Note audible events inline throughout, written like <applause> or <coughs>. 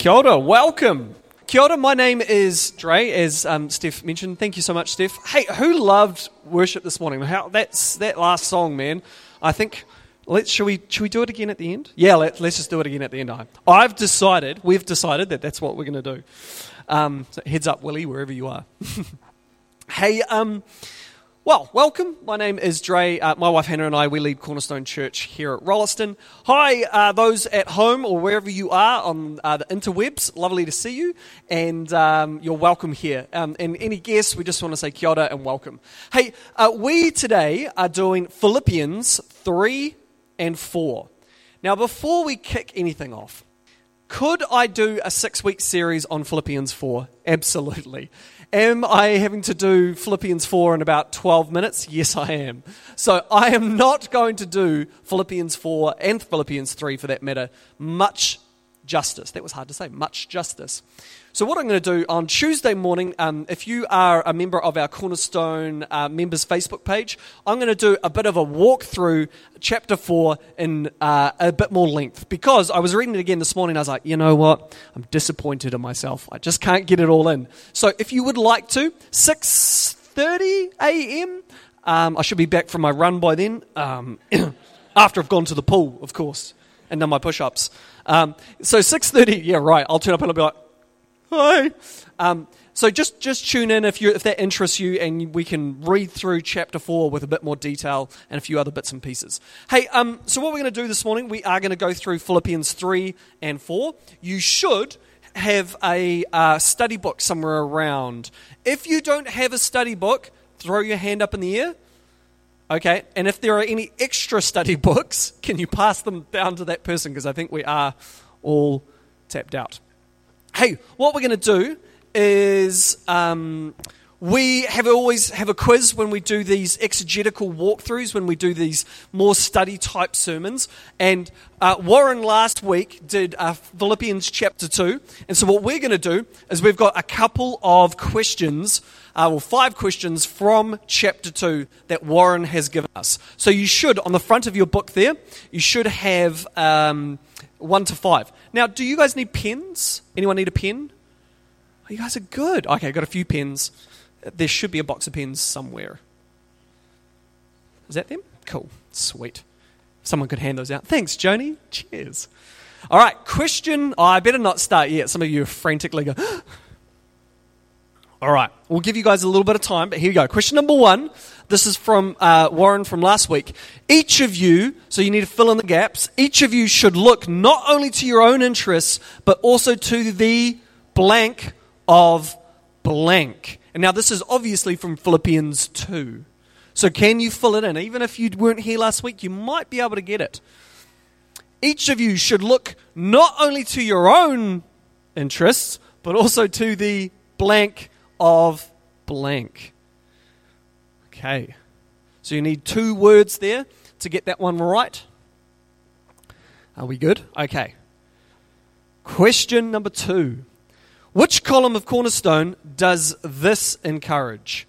Kia ora, welcome. Kia ora, my name is Dre, as um, Steph mentioned. Thank you so much, Steph. Hey, who loved worship this morning? How, that's that last song, man. I think let's should we should we do it again at the end? Yeah, let, us just do it again at the end. I, I've decided, we've decided that that's what we're going to do. Um, so heads up, Willie, wherever you are. <laughs> hey, um, well, welcome. My name is Dre. Uh, my wife Hannah and I, we lead Cornerstone Church here at Rolleston. Hi, uh, those at home or wherever you are on uh, the interwebs. Lovely to see you, and um, you're welcome here. Um, and any guests, we just want to say kia ora and welcome. Hey, uh, we today are doing Philippians 3 and 4. Now, before we kick anything off, could I do a six week series on Philippians 4? Absolutely. Am I having to do Philippians 4 in about 12 minutes? Yes, I am. So I am not going to do Philippians 4 and Philippians 3 for that matter much justice. That was hard to say, much justice. So, what I'm going to do on Tuesday morning, um, if you are a member of our Cornerstone uh, members Facebook page, I'm going to do a bit of a walkthrough chapter 4 in uh, a bit more length because I was reading it again this morning. I was like, you know what? I'm disappointed in myself. I just can't get it all in. So, if you would like to, 6:30 a.m. Um, I should be back from my run by then. Um, <coughs> after I've gone to the pool, of course, and done my push-ups. Um, so 6:30, yeah, right. I'll turn up and I'll be like, hi. Um, so just, just tune in if, you, if that interests you, and we can read through chapter 4 with a bit more detail and a few other bits and pieces. Hey, um, so what we're going to do this morning, we are going to go through Philippians 3 and 4. You should have a uh, study book somewhere around. If you don't have a study book, throw your hand up in the air. Okay, and if there are any extra study <laughs> books, can you pass them down to that person? Because I think we are all tapped out. Hey, what we're going to do is um, we have always have a quiz when we do these exegetical walkthroughs, when we do these more study type sermons. And uh, Warren last week did uh, Philippians chapter 2. And so, what we're going to do is we've got a couple of questions, uh, well, five questions from chapter 2 that Warren has given us. So, you should, on the front of your book there, you should have um, one to five. Now, do you guys need pens? Anyone need a pen? Oh, you guys are good. Okay, I've got a few pens. There should be a box of pens somewhere. Is that them? Cool. Sweet. Someone could hand those out. Thanks, Joni. Cheers. All right, question. Oh, I better not start yet. Some of you are frantically go. <gasps> All right, we'll give you guys a little bit of time, but here we go. Question number one. This is from uh, Warren from last week. Each of you, so you need to fill in the gaps, each of you should look not only to your own interests, but also to the blank of blank. And now this is obviously from Philippians 2. So can you fill it in? Even if you weren't here last week, you might be able to get it. Each of you should look not only to your own interests, but also to the blank of blank. Okay. So you need two words there to get that one right. Are we good? Okay. Question number two which column of Cornerstone does this encourage?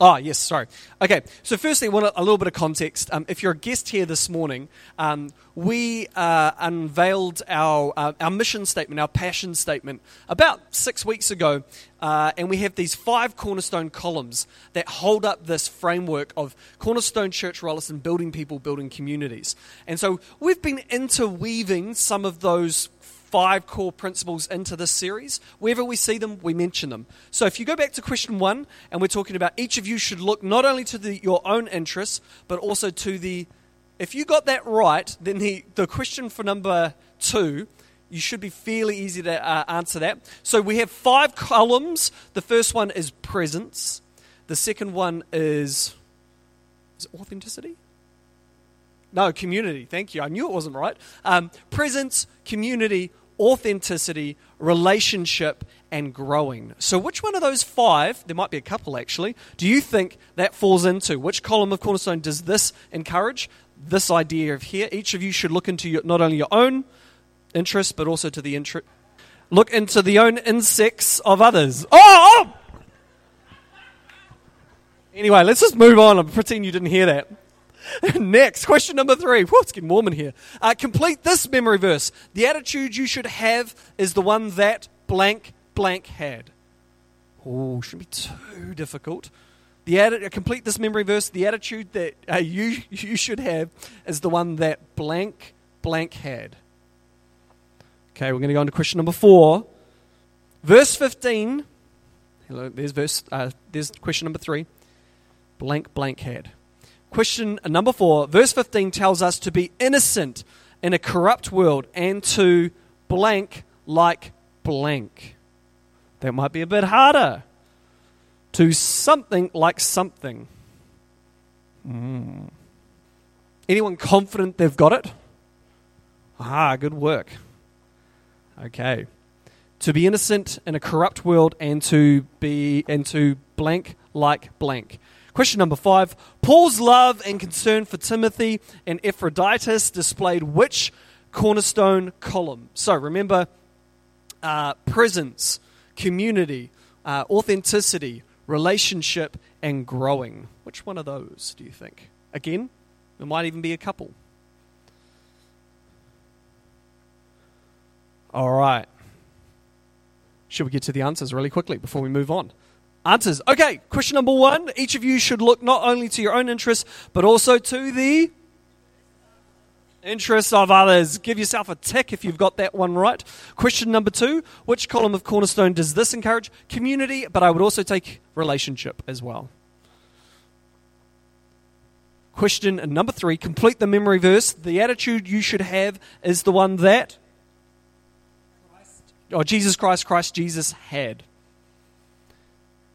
Ah, yes, sorry. Okay, so firstly, want a, a little bit of context. Um, if you're a guest here this morning, um, we uh, unveiled our, uh, our mission statement, our passion statement, about six weeks ago. Uh, and we have these five cornerstone columns that hold up this framework of Cornerstone Church Rolleston building people, building communities. And so we've been interweaving some of those five core principles into this series. Wherever we see them, we mention them. So if you go back to question one, and we're talking about each of you should look not only to the, your own interests, but also to the. If you got that right, then the, the question for number two, you should be fairly easy to uh, answer that. So we have five columns. The first one is presence, the second one is, is authenticity? No, community. Thank you. I knew it wasn't right. Um, presence, community, authenticity, relationship, and growing. So, which one of those five, there might be a couple actually, do you think that falls into? Which column of Cornerstone does this encourage? This idea of here. Each of you should look into your, not only your own interests, but also to the interest. Look into the own insects of others. Oh, oh! Anyway, let's just move on and pretend you didn't hear that. <laughs> Next, question number three. Whoa, it's getting warm in here. Uh, complete this memory verse. The attitude you should have is the one that blank blank had. Oh, shouldn't be too difficult. The atti- complete this memory verse. The attitude that uh, <laughs> you you should have is the one that blank blank had. Okay, we're going to go on to question number four. Verse 15. Hello, there's verse. Uh, there's question number three. Blank blank had. Question number four. Verse 15 tells us to be innocent in a corrupt world and to blank like blank. That might be a bit harder. To something like something. Mm. Anyone confident they've got it? Ah, good work. Okay. To be innocent in a corrupt world and to be and to blank like blank. Question number five. Paul's love and concern for Timothy and Epaphroditus displayed which cornerstone column? So remember uh, presence, community, uh, authenticity, relationship, and growing. Which one of those do you think? Again, there might even be a couple. All right. Should we get to the answers really quickly before we move on? Answers. Okay, question number one. Each of you should look not only to your own interests, but also to the interests of others. Give yourself a tick if you've got that one right. Question number two. Which column of Cornerstone does this encourage? Community, but I would also take relationship as well. Question number three. Complete the memory verse. The attitude you should have is the one that or oh, Jesus Christ, Christ Jesus had.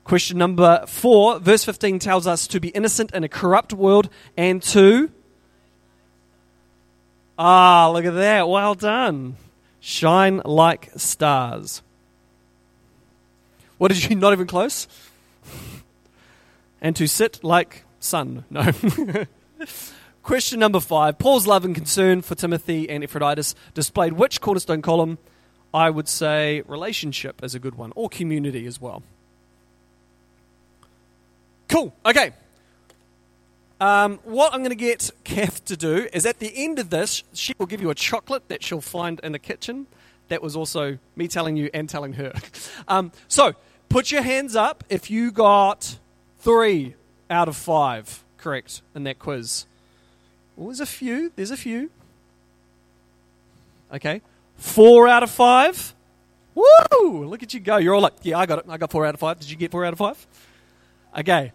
Question number four, verse 15 tells us to be innocent in a corrupt world and to. Ah, look at that. Well done. Shine like stars. What did you, <laughs> not even close? and to sit like sun. No. <laughs> Question number five Paul's love and concern for Timothy and Epaphroditus displayed which cornerstone column? I would say relationship is a good one, or community as well. Cool. Okay. Um, what I'm going to get Kath to do is at the end of this, she will give you a chocolate that she'll find in the kitchen. That was also me telling you and telling her. <laughs> Um, so put your hands up if you got three out of five correct in that quiz. Well, there's a few. There's a few. Okay. Four out of five. Woo! Look at you go. You're all like, yeah, I got it. I got four out of five. Did you get four out of five? Okay.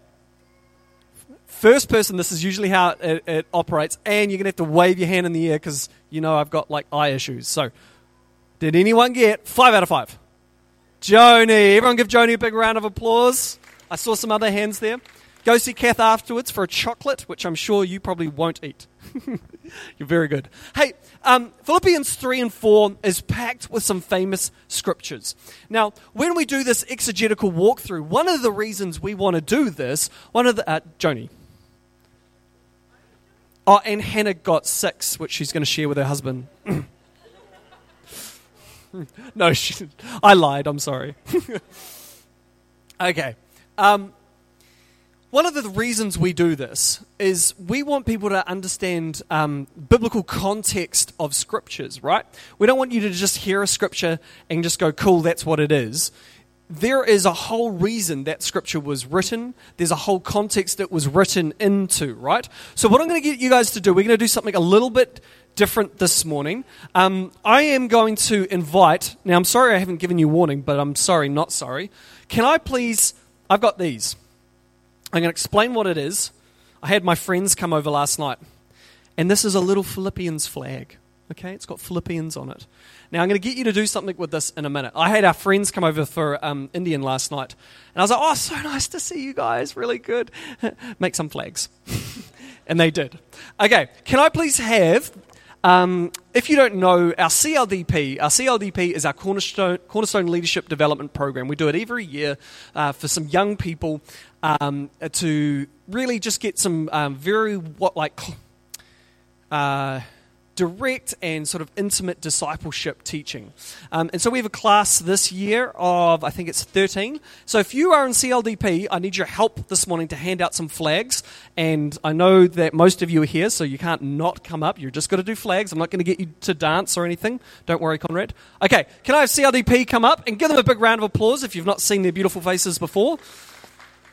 First person, this is usually how it, it operates, and you're going to have to wave your hand in the air because you know I've got like eye issues. So, did anyone get five out of five? Joni. Everyone give Joni a big round of applause. I saw some other hands there. Go see Kath afterwards for a chocolate, which I'm sure you probably won't eat. <laughs> You're very good. Hey, um, Philippians 3 and 4 is packed with some famous scriptures. Now, when we do this exegetical walkthrough, one of the reasons we want to do this, one of the. Uh, Joni. Oh, and Hannah got six, which she's going to share with her husband. <laughs> no, she, I lied. I'm sorry. <laughs> okay. Um, one of the reasons we do this is we want people to understand um, biblical context of scriptures, right? We don't want you to just hear a scripture and just go, cool, that's what it is. There is a whole reason that scripture was written. There's a whole context it was written into, right? So, what I'm going to get you guys to do, we're going to do something a little bit different this morning. Um, I am going to invite, now I'm sorry I haven't given you warning, but I'm sorry, not sorry. Can I please, I've got these. I'm going to explain what it is. I had my friends come over last night, and this is a little Philippians flag. Okay, it's got Philippians on it. Now, I'm going to get you to do something with this in a minute. I had our friends come over for um, Indian last night, and I was like, oh, so nice to see you guys. Really good. <laughs> Make some flags. <laughs> and they did. Okay, can I please have um, if you don't know, our CLDP, our CLDP is our Cornerstone, Cornerstone Leadership Development Program. We do it every year uh, for some young people um, to really just get some um, very what like uh, direct and sort of intimate discipleship teaching. Um, and so we have a class this year of, I think it's 13. So if you are in CLDP, I need your help this morning to hand out some flags. And I know that most of you are here, so you can't not come up. You're just going to do flags. I'm not going to get you to dance or anything. Don't worry, Conrad. Okay, can I have CLDP come up and give them a big round of applause if you've not seen their beautiful faces before?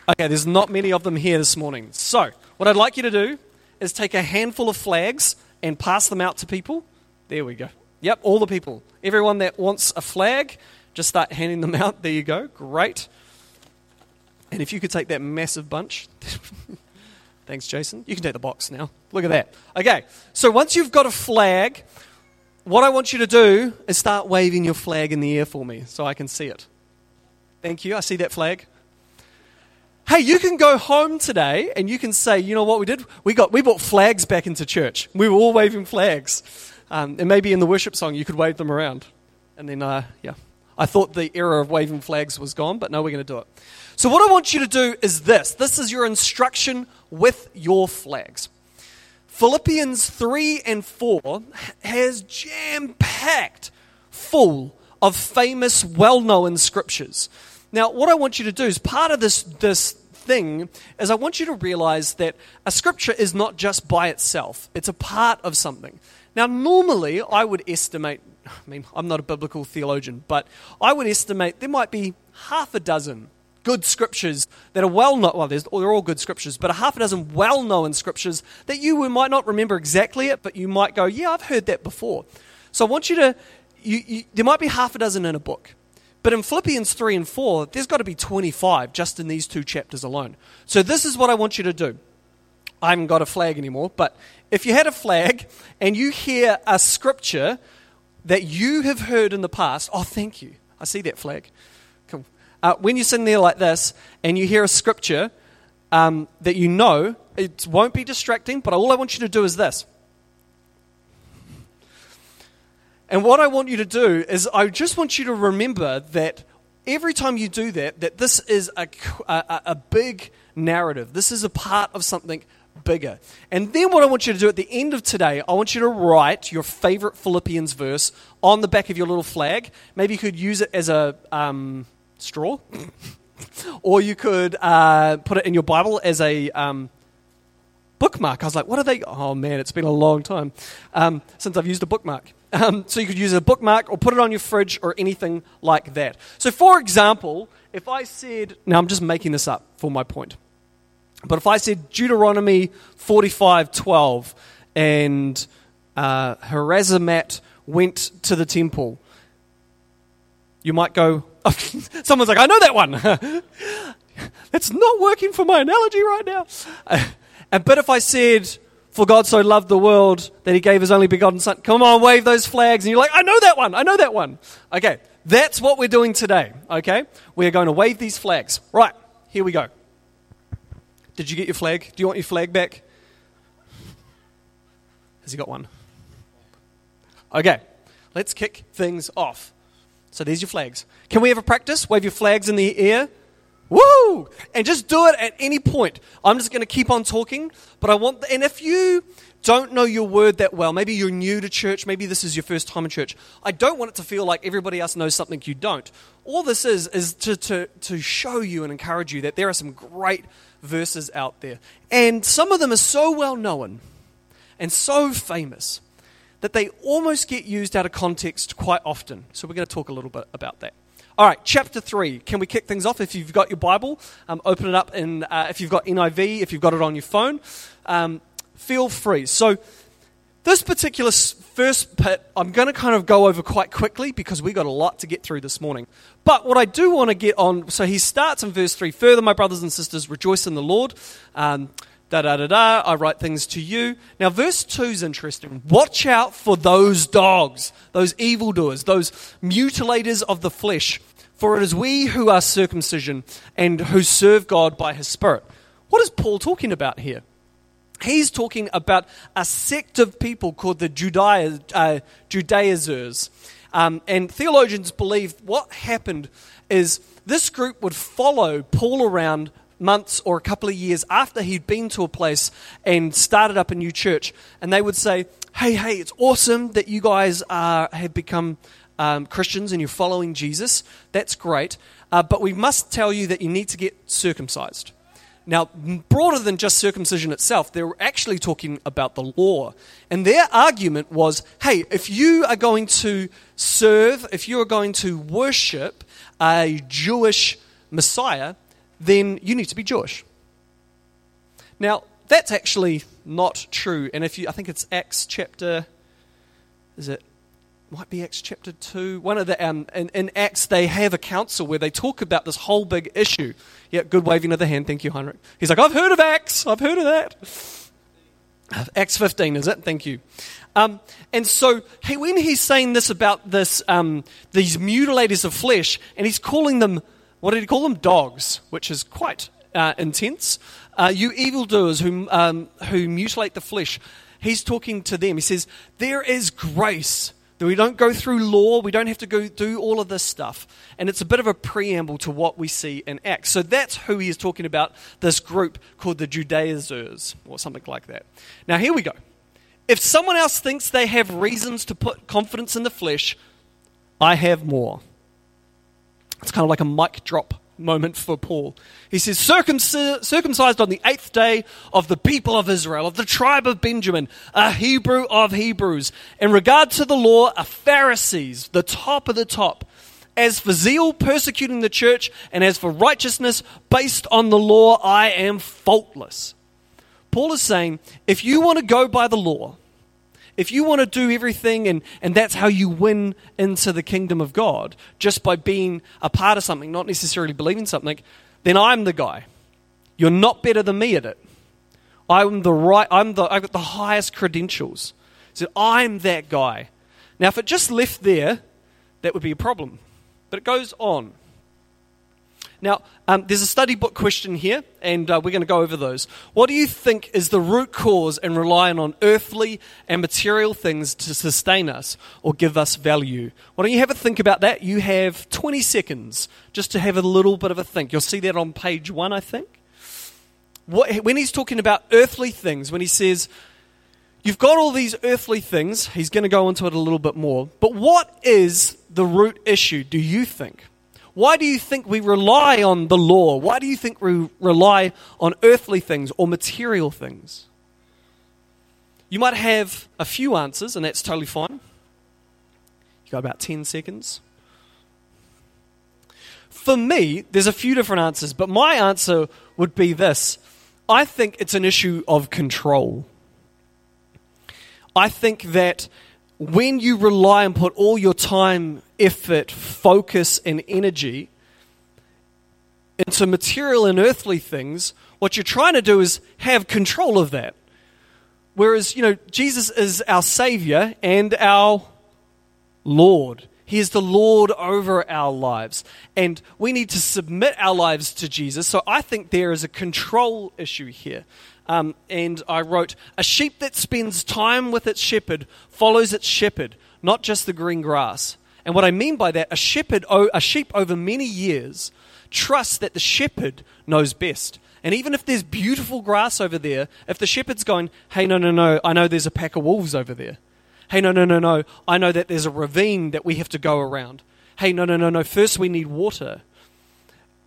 Okay, there's not many of them here this morning. So, what I'd like you to do is take a handful of flags and pass them out to people. There we go. Yep, all the people. Everyone that wants a flag, just start handing them out. There you go. Great. And if you could take that massive bunch. <laughs> Thanks, Jason. You can take the box now. Look at that. Okay, so once you've got a flag, what I want you to do is start waving your flag in the air for me so I can see it. Thank you. I see that flag. Hey, you can go home today and you can say, you know what we did? We got we brought flags back into church. We were all waving flags, um, and maybe in the worship song you could wave them around. And then, uh, yeah, I thought the era of waving flags was gone, but no, we're going to do it. So what I want you to do is this. This is your instruction with your flags. Philippians 3 and 4 has jam packed full of famous, well known scriptures. Now, what I want you to do is part of this, this thing is I want you to realize that a scripture is not just by itself, it's a part of something. Now, normally, I would estimate, I mean, I'm not a biblical theologian, but I would estimate there might be half a dozen good scriptures that are well known. Well, oh, they're all good scriptures, but a half a dozen well known scriptures that you might not remember exactly it, but you might go, yeah, I've heard that before. So I want you to, you, you, there might be half a dozen in a book. But in Philippians 3 and 4, there's got to be 25 just in these two chapters alone. So this is what I want you to do. I haven't got a flag anymore, but if you had a flag and you hear a scripture that you have heard in the past, oh, thank you. I see that flag. Cool. Uh, when you're sitting there like this and you hear a scripture um, that you know, it won't be distracting, but all I want you to do is this And what I want you to do is, I just want you to remember that every time you do that, that this is a, a, a, big narrative. This is a part of something bigger. And then what I want you to do at the end of today, I want you to write your favorite Philippians verse on the back of your little flag. Maybe you could use it as a um, straw, <laughs> or you could uh, put it in your Bible as a. Um, bookmark. I was like, what are they? Oh man, it's been a long time um, since I've used a bookmark. Um, so you could use a bookmark or put it on your fridge or anything like that. So, for example, if I said, now I'm just making this up for my point, but if I said Deuteronomy 45:12 and uh, Harazamat went to the temple, you might go, <laughs> someone's like, I know that one. <laughs> It's not working for my analogy right now. <laughs> Uh, but if I said, for God so loved the world that he gave his only begotten Son. Come on, wave those flags. And you're like, I know that one. I know that one. Okay, that's what we're doing today. Okay, we're going to wave these flags. Right, here we go. Did you get your flag? Do you want your flag back? Has he got one? Okay, let's kick things off. So there's your flags. Can we have a practice? Wave your flags in the air. Woo! And just do it at any point. I'm just going to keep on talking, but I want, and if you don't know your word that well, maybe you're new to church, maybe this is your first time in church, I don't want it to feel like everybody else knows something you don't. All this is, is to, to, to show you and encourage you that there are some great verses out there. And some of them are so well known and so famous that they almost get used out of context quite often. So we're going to talk a little bit about that. All right, chapter 3. Can we kick things off? If you've got your Bible, um, open it up. And uh, if you've got NIV, if you've got it on your phone, um, feel free. So, this particular first bit, I'm going to kind of go over quite quickly because we got a lot to get through this morning. But what I do want to get on, so he starts in verse 3 Further, my brothers and sisters, rejoice in the Lord. Um, da da da da, I write things to you. Now, verse 2 is interesting. Watch out for those dogs, those evildoers, those mutilators of the flesh, for it is we who are circumcision and who serve God by his Spirit. What is Paul talking about here? He's talking about a sect of people called the uh, Judaizers. Um, and theologians believe what happened is this group would follow Paul around months or a couple of years after he'd been to a place and started up a new church. And they would say, Hey, hey, it's awesome that you guys have become um, Christians and you're following Jesus. That's great. Uh, but we must tell you that you need to get circumcised. Now, broader than just circumcision itself, they're actually talking about the law. And their argument was hey, if you are going to serve, if you are going to worship a Jewish Messiah, then you need to be Jewish. Now, that's actually not true. And if you, I think it's Acts chapter, is it might be Acts chapter 2. One of the, um, in, in, Acts, they have a council where they talk about this whole big issue. Yeah, good waving of the hand. Thank you, Heinrich. He's like, I've heard of Acts. I've heard of that. Acts 15, is it? Thank you. Um, and so he, when he's saying this about this, um, these mutilators of flesh, and he's calling them, what did he call them? Dogs, which is quite uh, intense. Uh, you evildoers who, um, who mutilate the flesh. He's talking to them. He says, There is grace that we don't go through law, we don't have to go do all of this stuff. And it's a bit of a preamble to what we see in Acts. So that's who he is talking about, this group called the Judaizers, or something like that. Now, here we go. If someone else thinks they have reasons to put confidence in the flesh, I have more. It's kind of like a mic drop moment for Paul. He says, circumcised on the eighth day of the people of Israel, of the tribe of Benjamin, a Hebrew of Hebrews. In regard to the law, a Pharisees, the top of the top. As for zeal, persecuting the church, and as for righteousness, based on the law, I am faultless. Paul is saying, if you want to go by the law, if you want to do everything and, and that's how you win into the kingdom of God, just by being a part of something, not necessarily believing something, then I'm the guy. You're not better than me at it. I'm the right, I'm the, I've got the highest credentials. So I'm that guy. Now, if it just left there, that would be a problem. But it goes on. Now, um, there's a study book question here, and uh, we're going to go over those. What do you think is the root cause in relying on earthly and material things to sustain us or give us value? Why don't you have a think about that? You have 20 seconds just to have a little bit of a think. You'll see that on page one, I think. What, when he's talking about earthly things, when he says, You've got all these earthly things, he's going to go into it a little bit more. But what is the root issue, do you think? Why do you think we rely on the law? Why do you think we rely on earthly things or material things? You might have a few answers, and that's totally fine. You got about 10 seconds. For me, there's a few different answers, but my answer would be this I think it's an issue of control. I think that when you rely and put all your time, effort, focus, and energy into material and earthly things, what you're trying to do is have control of that. Whereas, you know, Jesus is our Savior and our Lord. He is the Lord over our lives. And we need to submit our lives to Jesus. So I think there is a control issue here. Um, and I wrote, A sheep that spends time with its shepherd follows its shepherd, not just the green grass. And what I mean by that, a shepherd, a sheep over many years trusts that the shepherd knows best. And even if there's beautiful grass over there, if the shepherd's going, hey, no, no, no, I know there's a pack of wolves over there. Hey, no, no, no, no, I know that there's a ravine that we have to go around. Hey, no, no, no, no, first we need water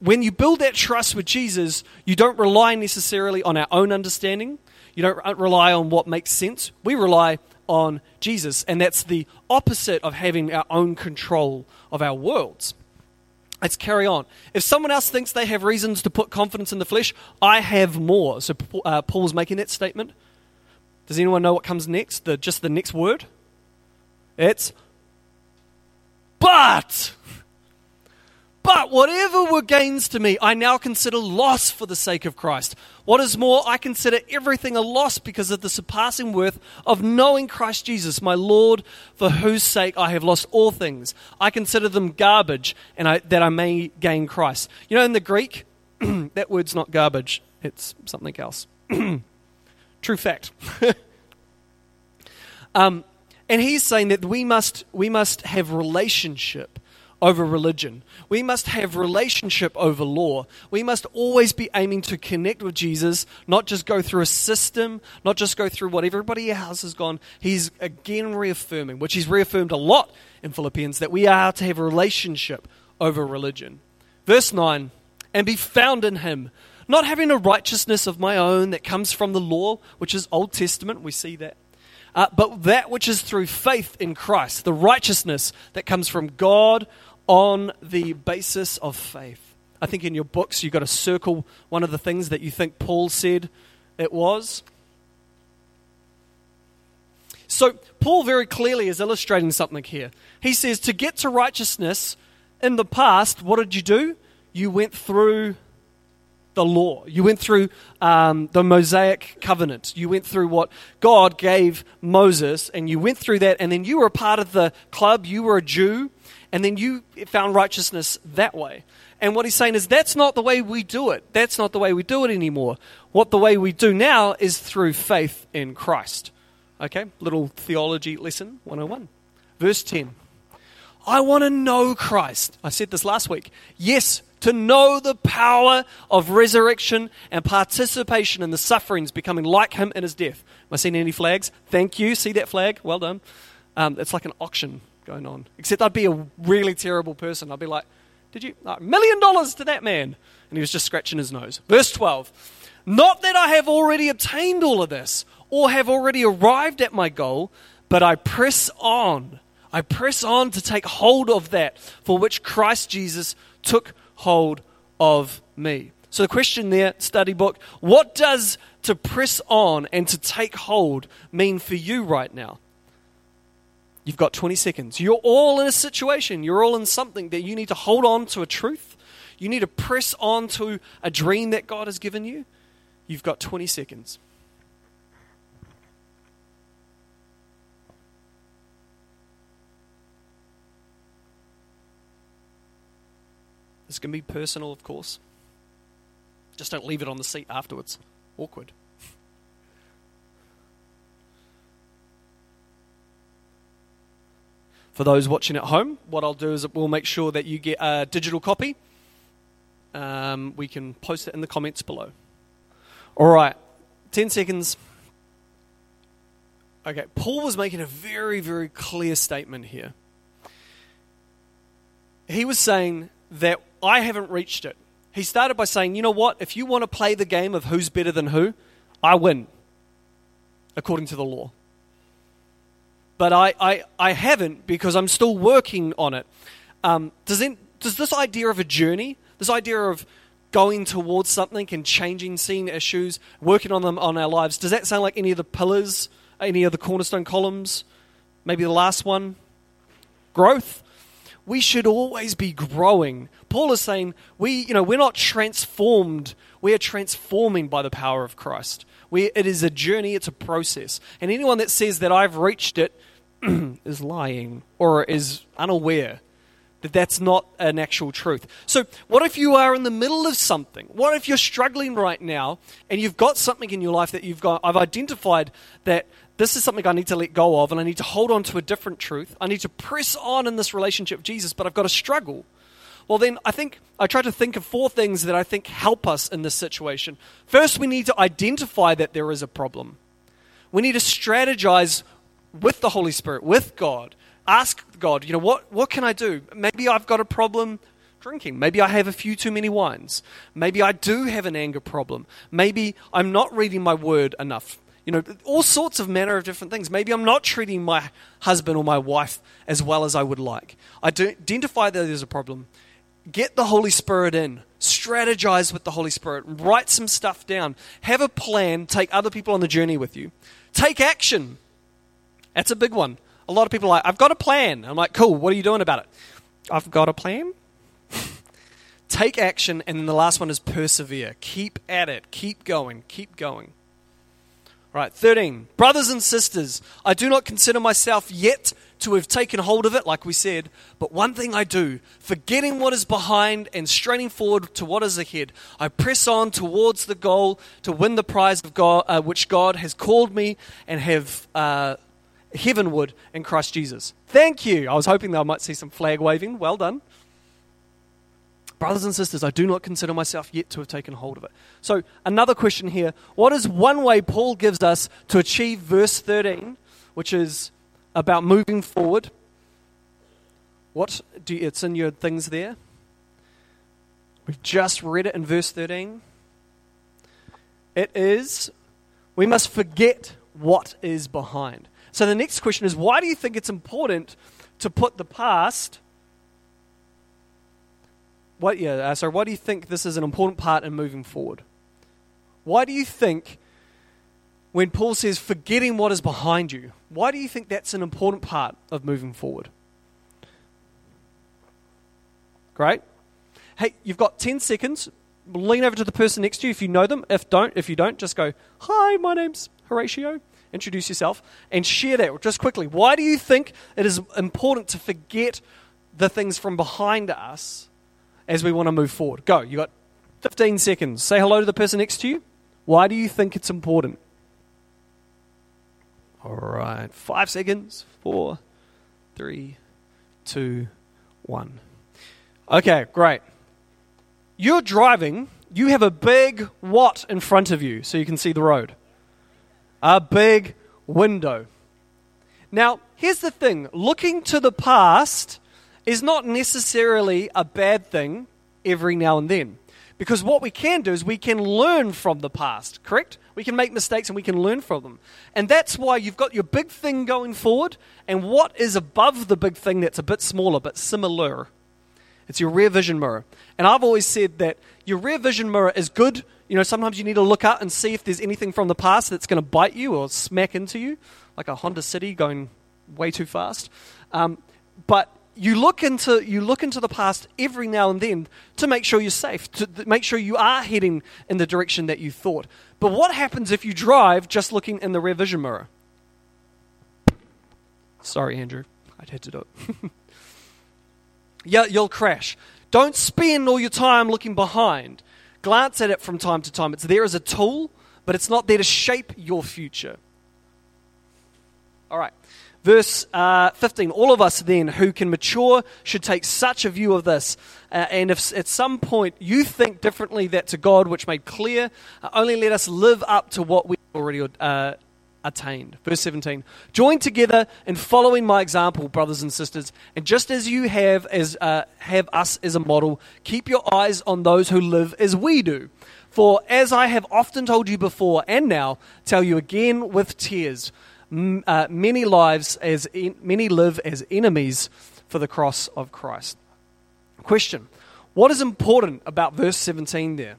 when you build that trust with Jesus, you don't rely necessarily on our own understanding. You don't rely on what makes sense. We rely on Jesus, and that's the opposite of having our own control of our worlds. Let's carry on. If someone else thinks they have reasons to put confidence in the flesh, I have more. So uh, Paul's making that statement. Does anyone know what comes next? The, just the next word? It's but. But whatever were gains to me, I now consider loss for the sake of Christ. What is more, I consider everything a loss because of the surpassing worth of knowing Christ Jesus, my Lord, for whose sake I have lost all things. I consider them garbage, and I, that I may gain Christ. You know, in the Greek, <clears throat> that word's not garbage; it's something else. <clears throat> True fact. <laughs> um, and he's saying that we must we must have relationship over religion. We must have relationship over law. We must always be aiming to connect with Jesus, not just go through a system, not just go through what everybody else has gone. He's again reaffirming, which he's reaffirmed a lot in Philippians, that we are to have a relationship over religion. Verse 9, and be found in him, not having a righteousness of my own that comes from the law, which is Old Testament, we see that uh, but that which is through faith in Christ, the righteousness that comes from God on the basis of faith. I think in your books you've got to circle one of the things that you think Paul said it was. So, Paul very clearly is illustrating something here. He says, To get to righteousness in the past, what did you do? You went through the law. You went through um, the Mosaic covenant. You went through what God gave Moses, and you went through that, and then you were a part of the club. You were a Jew, and then you found righteousness that way. And what he's saying is that's not the way we do it. That's not the way we do it anymore. What the way we do now is through faith in Christ. Okay, little theology lesson 101. Verse 10. I want to know Christ. I said this last week. Yes, to know the power of resurrection and participation in the sufferings, becoming like him in his death. Am I seeing any flags? Thank you. See that flag? Well done. Um, it's like an auction going on. Except I'd be a really terrible person. I'd be like, Did you? A million dollars to that man. And he was just scratching his nose. Verse 12 Not that I have already obtained all of this or have already arrived at my goal, but I press on. I press on to take hold of that for which Christ Jesus took hold of me. So the question there, study book, what does to press on and to take hold mean for you right now? You've got 20 seconds. You're all in a situation, you're all in something that you need to hold on to a truth. You need to press on to a dream that God has given you. You've got 20 seconds. Going to be personal, of course. Just don't leave it on the seat afterwards. Awkward. For those watching at home, what I'll do is we'll make sure that you get a digital copy. Um, we can post it in the comments below. All right, 10 seconds. Okay, Paul was making a very, very clear statement here. He was saying that I haven't reached it. He started by saying, you know what? If you want to play the game of who's better than who, I win, according to the law. But I, I, I haven't because I'm still working on it. Um, does, does this idea of a journey, this idea of going towards something and changing, seeing issues, working on them on our lives, does that sound like any of the pillars, any of the cornerstone columns? Maybe the last one? Growth? we should always be growing. Paul is saying we, you know, we're not transformed. We are transforming by the power of Christ. We, it is a journey, it's a process. And anyone that says that I've reached it <clears throat> is lying or is unaware that that's not an actual truth. So, what if you are in the middle of something? What if you're struggling right now and you've got something in your life that you've got I've identified that this is something I need to let go of and I need to hold on to a different truth. I need to press on in this relationship with Jesus, but I've got to struggle. Well, then I think I try to think of four things that I think help us in this situation. First, we need to identify that there is a problem. We need to strategize with the Holy Spirit, with God. Ask God, you know, what, what can I do? Maybe I've got a problem drinking. Maybe I have a few too many wines. Maybe I do have an anger problem. Maybe I'm not reading my word enough. You know, all sorts of manner of different things. Maybe I'm not treating my husband or my wife as well as I would like. I identify that there's a problem. Get the Holy Spirit in. Strategize with the Holy Spirit. Write some stuff down. Have a plan. Take other people on the journey with you. Take action. That's a big one. A lot of people are like, I've got a plan. I'm like, cool, what are you doing about it? I've got a plan. <laughs> Take action. And then the last one is persevere. Keep at it. Keep going. Keep going. Right, 13. Brothers and sisters, I do not consider myself yet to have taken hold of it, like we said, but one thing I do, forgetting what is behind and straining forward to what is ahead, I press on towards the goal to win the prize of God, uh, which God has called me and have uh, heavenward in Christ Jesus. Thank you. I was hoping that I might see some flag waving. Well done. Brothers and sisters, I do not consider myself yet to have taken hold of it. So, another question here. What is one way Paul gives us to achieve verse 13, which is about moving forward? What do you, it's in your things there? We've just read it in verse 13. It is, we must forget what is behind. So the next question is why do you think it's important to put the past? What, yeah, uh, so why do you think this is an important part in moving forward? Why do you think when Paul says forgetting what is behind you, why do you think that's an important part of moving forward? Great. Hey, you've got 10 seconds. Lean over to the person next to you if you know them. If don't, if you don't, just go, "Hi, my name's Horatio." Introduce yourself and share that just quickly. Why do you think it is important to forget the things from behind us as we want to move forward? Go. You got 15 seconds. Say hello to the person next to you. Why do you think it's important? All right. Five seconds. Four, three, two, one. Okay, great. You're driving, you have a big what in front of you so you can see the road? A big window. Now, here's the thing looking to the past is not necessarily a bad thing every now and then. Because what we can do is we can learn from the past, correct? We can make mistakes and we can learn from them. And that's why you've got your big thing going forward, and what is above the big thing that's a bit smaller but similar it's your rear vision mirror. And I've always said that your rear vision mirror is good. You know, sometimes you need to look up and see if there's anything from the past that's going to bite you or smack into you, like a Honda City going way too fast. Um, but you look into you look into the past every now and then to make sure you're safe, to make sure you are heading in the direction that you thought. But what happens if you drive just looking in the rear vision mirror? Sorry, Andrew, I had to do it. <laughs> Yeah, you'll crash. Don't spend all your time looking behind. Glance at it from time to time. It's there as a tool, but it's not there to shape your future. All right. Verse uh, 15 All of us then who can mature should take such a view of this. Uh, and if at some point you think differently, that to God, which made clear, uh, only let us live up to what we already uh, attained. Verse 17. Join together in following my example, brothers and sisters, and just as you have as uh, have us as a model, keep your eyes on those who live as we do. For as I have often told you before and now tell you again with tears, m- uh, many lives as in, many live as enemies for the cross of Christ. Question: What is important about verse 17 there?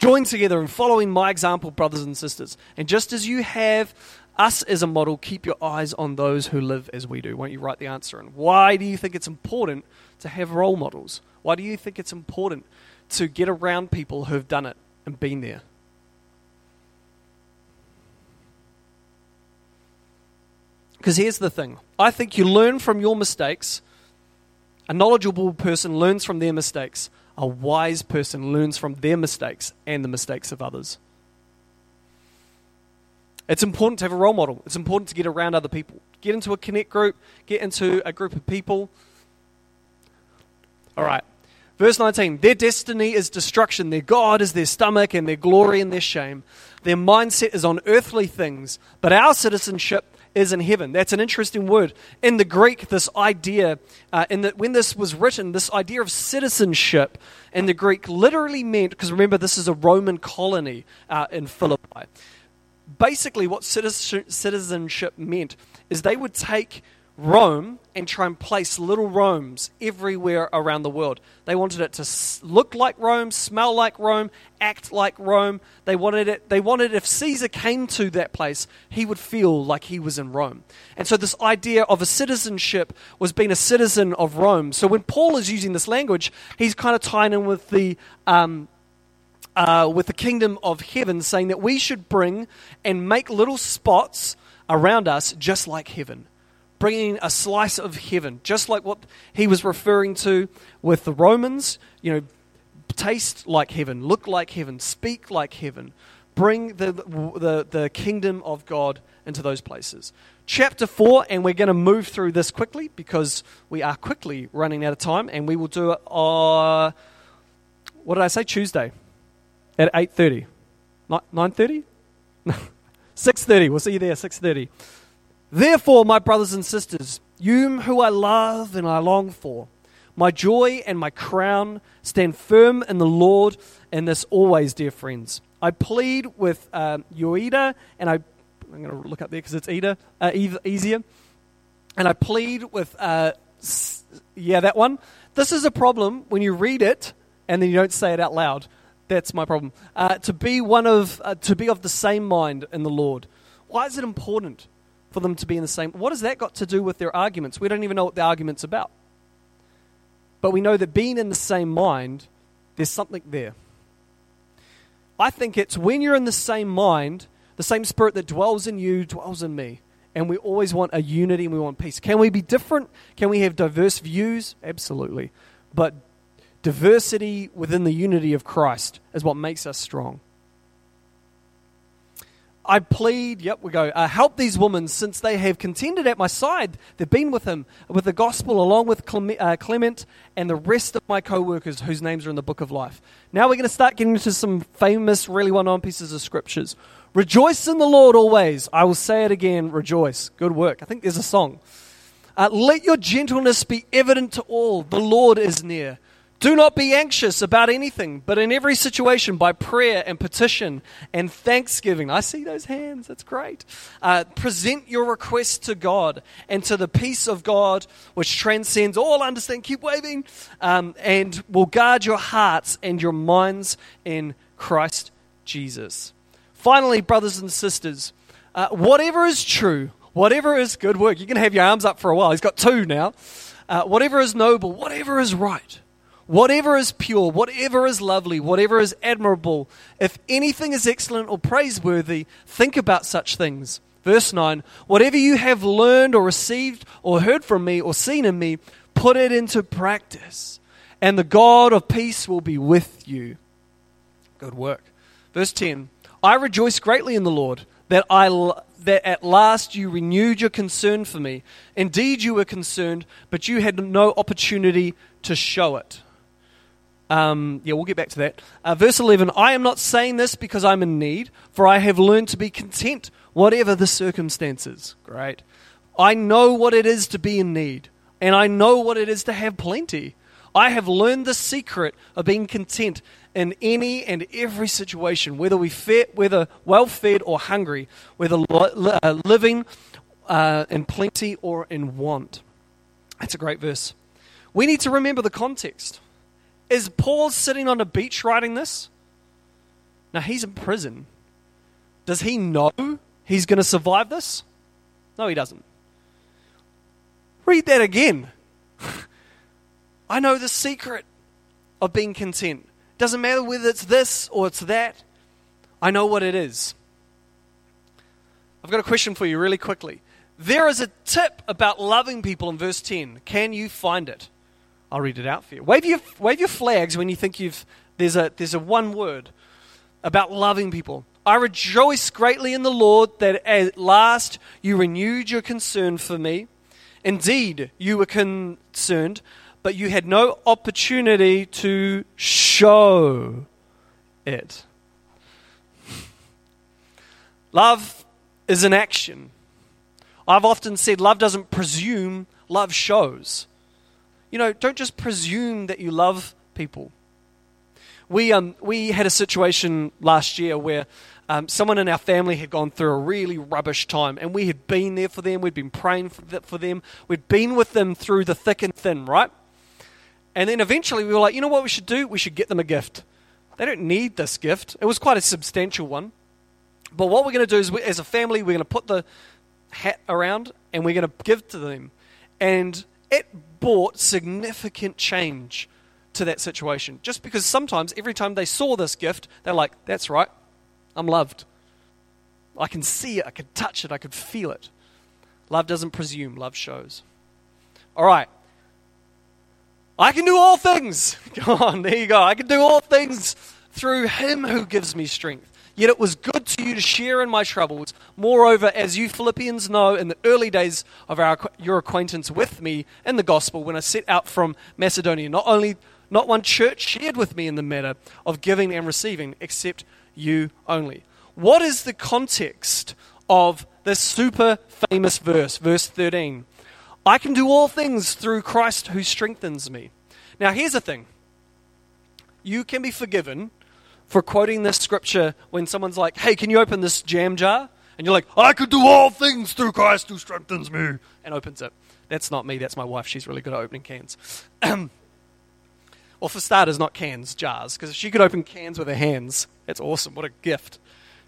Join together in following my example, brothers and sisters. And just as you have us as a model, keep your eyes on those who live as we do. Won't you write the answer in? Why do you think it's important to have role models? Why do you think it's important to get around people who have done it and been there? Because here's the thing I think you learn from your mistakes. A knowledgeable person learns from their mistakes a wise person learns from their mistakes and the mistakes of others. It's important to have a role model. It's important to get around other people. Get into a connect group, get into a group of people. All right. Verse 19 Their destiny is destruction, their God is their stomach, and their glory and their shame. Their mindset is on earthly things, but our citizenship is in heaven. That's an interesting word. In the Greek, this idea, uh, in that when this was written, this idea of citizenship in the Greek literally meant, because remember, this is a Roman colony uh, in Philippi. Basically, what citizenship meant is they would take Rome and try and place little Romes everywhere around the world. They wanted it to look like Rome, smell like Rome, act like Rome. They wanted it they wanted if Caesar came to that place, he would feel like he was in Rome. And so this idea of a citizenship was being a citizen of Rome. So when Paul is using this language, he's kind of tying in with the um, uh, with the kingdom of heaven, saying that we should bring and make little spots around us just like heaven bringing a slice of heaven, just like what he was referring to with the Romans. You know, taste like heaven, look like heaven, speak like heaven. Bring the, the, the kingdom of God into those places. chapter 4, and we're going to move through this quickly because we are quickly running out of time, and we will do it on, what did I say, Tuesday at 8.30. 9.30? 6.30. <laughs> We'll see you there, 6.30. Therefore, my brothers and sisters, you who I love and I long for, my joy and my crown, stand firm in the Lord and this always, dear friends. I plead with um, Euodia, and I, I'm going to look up there because it's Ida, uh, easier. And I plead with, uh, yeah, that one. This is a problem when you read it and then you don't say it out loud. That's my problem. Uh, to be one of, uh, to be of the same mind in the Lord. Why is it important for them to be in the same? What has that got to do with their arguments? We don't even know what the argument's about. But we know that being in the same mind, there's something there. I think it's when you're in the same mind, the same spirit that dwells in you dwells in me. And we always want a unity and we want peace. Can we be different? Can we have diverse views? Absolutely. But diversity within the unity of Christ is what makes us strong. I plead, yep, we go, uh, help these women since they have contended at my side. They've been with him, with the gospel, along with uh, Clement and the rest of my co workers whose names are in the book of life. Now we're going to start getting into some famous, really well known pieces of scriptures. Rejoice in the Lord always. I will say it again, rejoice. Good work. I think there's a song. Uh, let your gentleness be evident to all. The Lord is near. Do not be anxious about anything, but in every situation, by prayer and petition and thanksgiving. I see those hands. That's great. Uh, present your requests to God and to the peace of God, which transcends all understanding. Keep waving. Um, and will guard your hearts and your minds in Christ Jesus. Finally, brothers and sisters, uh, whatever is true, whatever is good work, you can have your arms up for a while. He's got two now. Uh, whatever is noble, whatever is right Whatever is pure, whatever is lovely, whatever is admirable, if anything is excellent or praiseworthy, think about such things. Verse 9 Whatever you have learned or received or heard from me or seen in me, put it into practice, and the God of peace will be with you. Good work. Verse 10 I rejoice greatly in the Lord that, I, that at last you renewed your concern for me. Indeed, you were concerned, but you had no opportunity to show it. Um, yeah, we'll get back to that. Uh, verse 11 I am not saying this because I'm in need, for I have learned to be content, whatever the circumstances. Great. I know what it is to be in need, and I know what it is to have plenty. I have learned the secret of being content in any and every situation, whether we fed, whether well fed or hungry, whether uh, living uh, in plenty or in want. That's a great verse. We need to remember the context. Is Paul sitting on a beach writing this? Now he's in prison. Does he know he's going to survive this? No, he doesn't. Read that again. <laughs> I know the secret of being content. Doesn't matter whether it's this or it's that. I know what it is. I've got a question for you really quickly. There is a tip about loving people in verse 10. Can you find it? I'll read it out for you. Wave your, wave your flags when you think you've, there's a, there's a one word about loving people. I rejoice greatly in the Lord that at last you renewed your concern for me. Indeed, you were concerned, but you had no opportunity to show it. <laughs> Love is an action. I've often said love doesn't presume, love shows you know, don't just presume that you love people. We, um, we had a situation last year where um, someone in our family had gone through a really rubbish time, and we had been there for them. We'd been praying for, th- for them. We'd been with them through the thick and thin, right? And then eventually we were like, you know what we should do? We should get them a gift. They don't need this gift. It was quite a substantial one. But what we're going to do is, we, as a family, we're going to put the hat around and we're going to give to them. And it brought significant change to that situation. Just because sometimes, every time they saw this gift, they're like, that's right, I'm loved. I can see it, I can touch it, I can feel it. Love doesn't presume, love shows. All right. I can do all things. <laughs> Come on, there you go. I can do all things through Him who gives me strength. Yet it was good to you to share in my troubles. Moreover, as you Philippians know, in the early days of our, your acquaintance with me in the gospel, when I set out from Macedonia, not only not one church shared with me in the matter of giving and receiving, except you only. What is the context of this super famous verse, verse 13? I can do all things through Christ who strengthens me. Now, here's the thing you can be forgiven for quoting this scripture when someone's like, hey, can you open this jam jar? And you're like, I could do all things through Christ who strengthens me, and opens it. That's not me, that's my wife. She's really good at opening cans. <clears throat> well, for starters, not cans, jars, because if she could open cans with her hands, that's awesome. What a gift.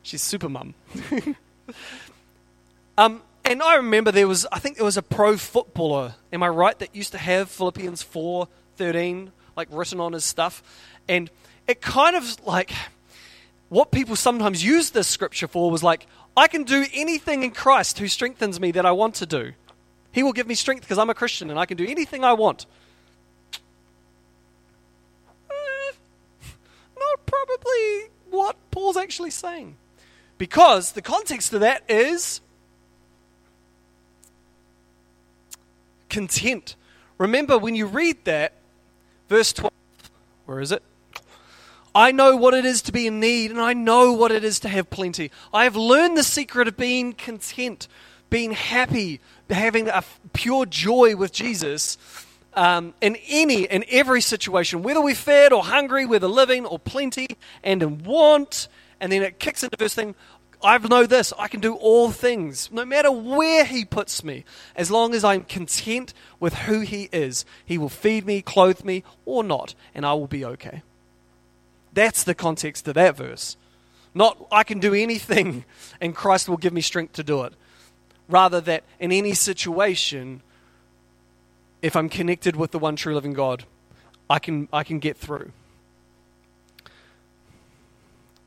She's super mum. <laughs> um, and I remember there was, I think there was a pro footballer, am I right, that used to have Philippians 4 13 like written on his stuff. And it kind of like what people sometimes use this scripture for was like, I can do anything in Christ who strengthens me that I want to do. He will give me strength because I'm a Christian and I can do anything I want. <laughs> Not probably what Paul's actually saying. Because the context of that is content. Remember, when you read that, verse 12, where is it? I know what it is to be in need, and I know what it is to have plenty. I have learned the secret of being content, being happy, having a pure joy with Jesus um, in any and every situation, whether we're fed or hungry, whether living or plenty and in want. And then it kicks into verse thing. I know this, I can do all things, no matter where He puts me, as long as I'm content with who He is. He will feed me, clothe me, or not, and I will be okay. That's the context of that verse. Not, I can do anything <laughs> and Christ will give me strength to do it. Rather, that in any situation, if I'm connected with the one true living God, I can, I can get through.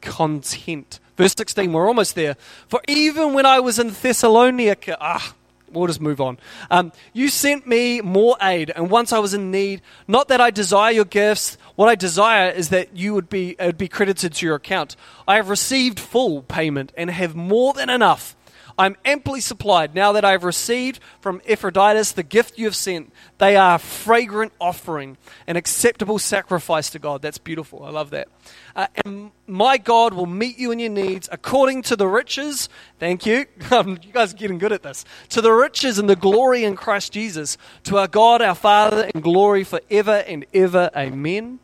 Content. Verse 16, we're almost there. For even when I was in Thessalonica, ah, we'll just move on. Um, you sent me more aid, and once I was in need, not that I desire your gifts, what I desire is that you would be, it would be credited to your account. I have received full payment and have more than enough. I'm amply supplied now that I have received from Epaphroditus the gift you have sent. They are a fragrant offering, an acceptable sacrifice to God. That's beautiful. I love that. Uh, and my God will meet you in your needs according to the riches. Thank you. <laughs> you guys are getting good at this. To the riches and the glory in Christ Jesus. To our God, our Father, in glory forever and ever. Amen.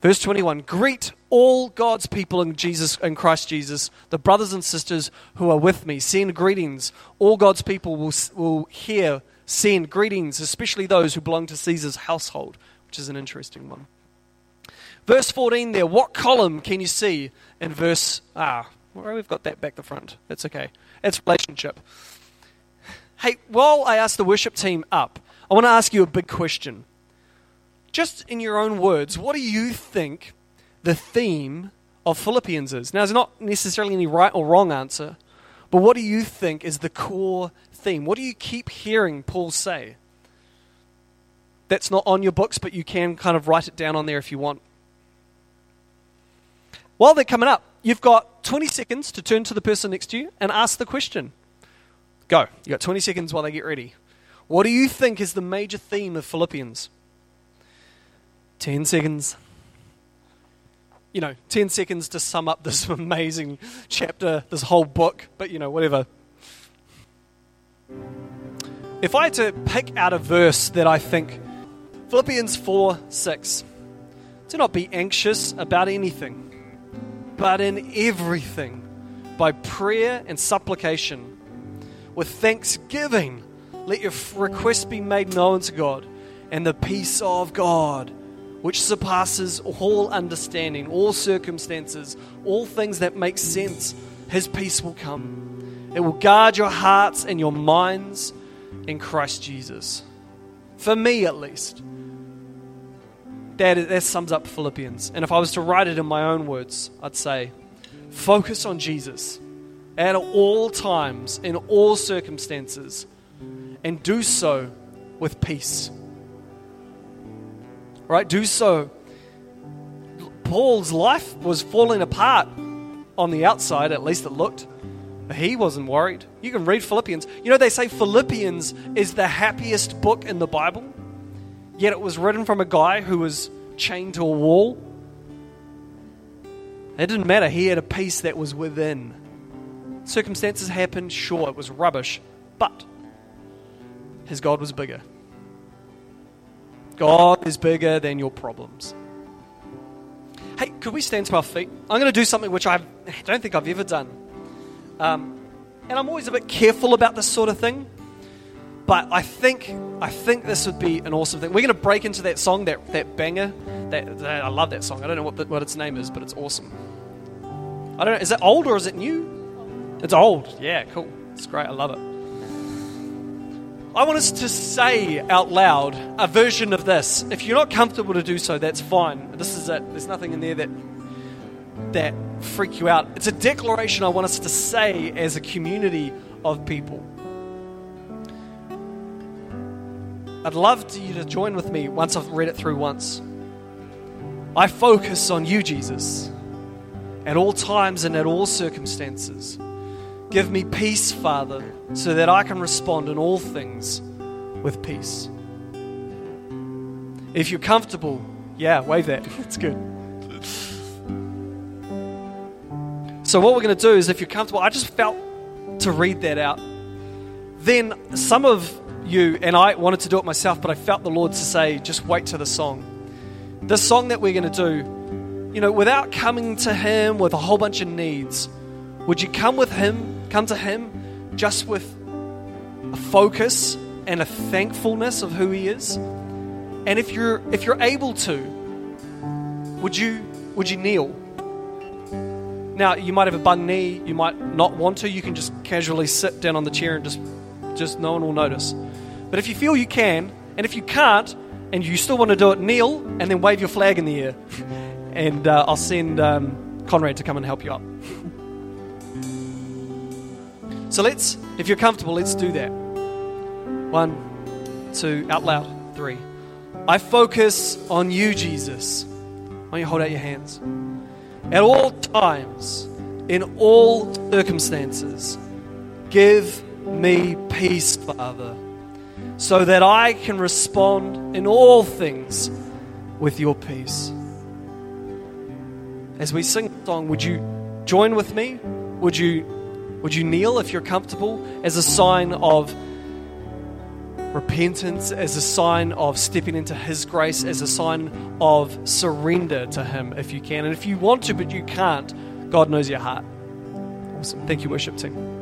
Verse 21 Greet all God's people in Jesus in Christ Jesus, the brothers and sisters who are with me. Send greetings. All God's people will, will hear, send greetings, especially those who belong to Caesar's household, which is an interesting one. Verse 14 there, what column can you see in verse. Ah, well, we've got that back the front. That's okay. It's relationship. Hey, while I ask the worship team up, I want to ask you a big question just in your own words, what do you think the theme of Philippians is? Now, there's not necessarily any right or wrong answer, but what do you think is the core theme? What do you keep hearing Paul say? That's not on your books, but you can kind of write it down on there if you want. While they're coming up, you've got 20 seconds to turn to the person next to you and ask the question. Go. You've got 20 seconds while they get ready. What do you think is the major theme of Philippians? 10 seconds. You know, 10 seconds to sum up this <laughs> amazing chapter, this whole book, but you know, whatever. If I had to pick out a verse that I think, Philippians 4 6, do not be anxious about anything, but in everything, by prayer and supplication, with thanksgiving, let your requests be made known to God, and the peace of God which surpasses all understanding, all circumstances, all things that make sense, His peace will come. It will guard your hearts and your minds in Christ Jesus. For me, at least. That, that sums up Philippians. And if I was to write it in my own words, I'd say focus on Jesus at all times, in all circumstances, and do so with peace right? Do so. Paul's life was falling apart on the outside, at least it looked. He wasn't worried. You can read Philippians. You know, they say Philippians is the happiest book in the Bible, yet it was written from a guy who was chained to a wall. It didn't matter. He had a peace that was within. Circumstances happened, sure, it was rubbish, but his God was bigger. God is bigger than your problems. Hey, could we stand to our feet? I'm going to do something which I've, I do not think I've ever done. Um, and I'm always a bit careful about this sort of thing. But I think I think this would be an awesome thing. We're going to break into that song, that, that banger. That, that I love that song. I don't know what, the, what its name is, but it's awesome. I don't know. Is it old or is it new? It's old. Yeah, cool. It's great. I love it. I want us to say out loud a version of this. If you're not comfortable to do so, that's fine. This is it. There's nothing in there that that freak you out. It's a declaration I want us to say as a community of people. I'd love to you to join with me once I've read it through once. I focus on you, Jesus, at all times and at all circumstances. Give me peace, Father, so that I can respond in all things with peace. If you're comfortable, yeah, wave that. <laughs> It's good. So, what we're going to do is, if you're comfortable, I just felt to read that out. Then, some of you, and I wanted to do it myself, but I felt the Lord to say, just wait to the song. The song that we're going to do, you know, without coming to Him with a whole bunch of needs, would you come with Him Come to Him just with a focus and a thankfulness of who He is. And if you're if you're able to, would you would you kneel? Now you might have a bung knee, you might not want to. You can just casually sit down on the chair and just just no one will notice. But if you feel you can, and if you can't, and you still want to do it, kneel and then wave your flag in the air, <laughs> and uh, I'll send um, Conrad to come and help you up. So let's, if you're comfortable, let's do that. One, two, out loud, three. I focus on you, Jesus. Why don't you hold out your hands? At all times, in all circumstances, give me peace, Father, so that I can respond in all things with your peace. As we sing the song, would you join with me? Would you would you kneel if you're comfortable as a sign of repentance, as a sign of stepping into His grace, as a sign of surrender to Him if you can? And if you want to but you can't, God knows your heart. Awesome. Thank you, worship team.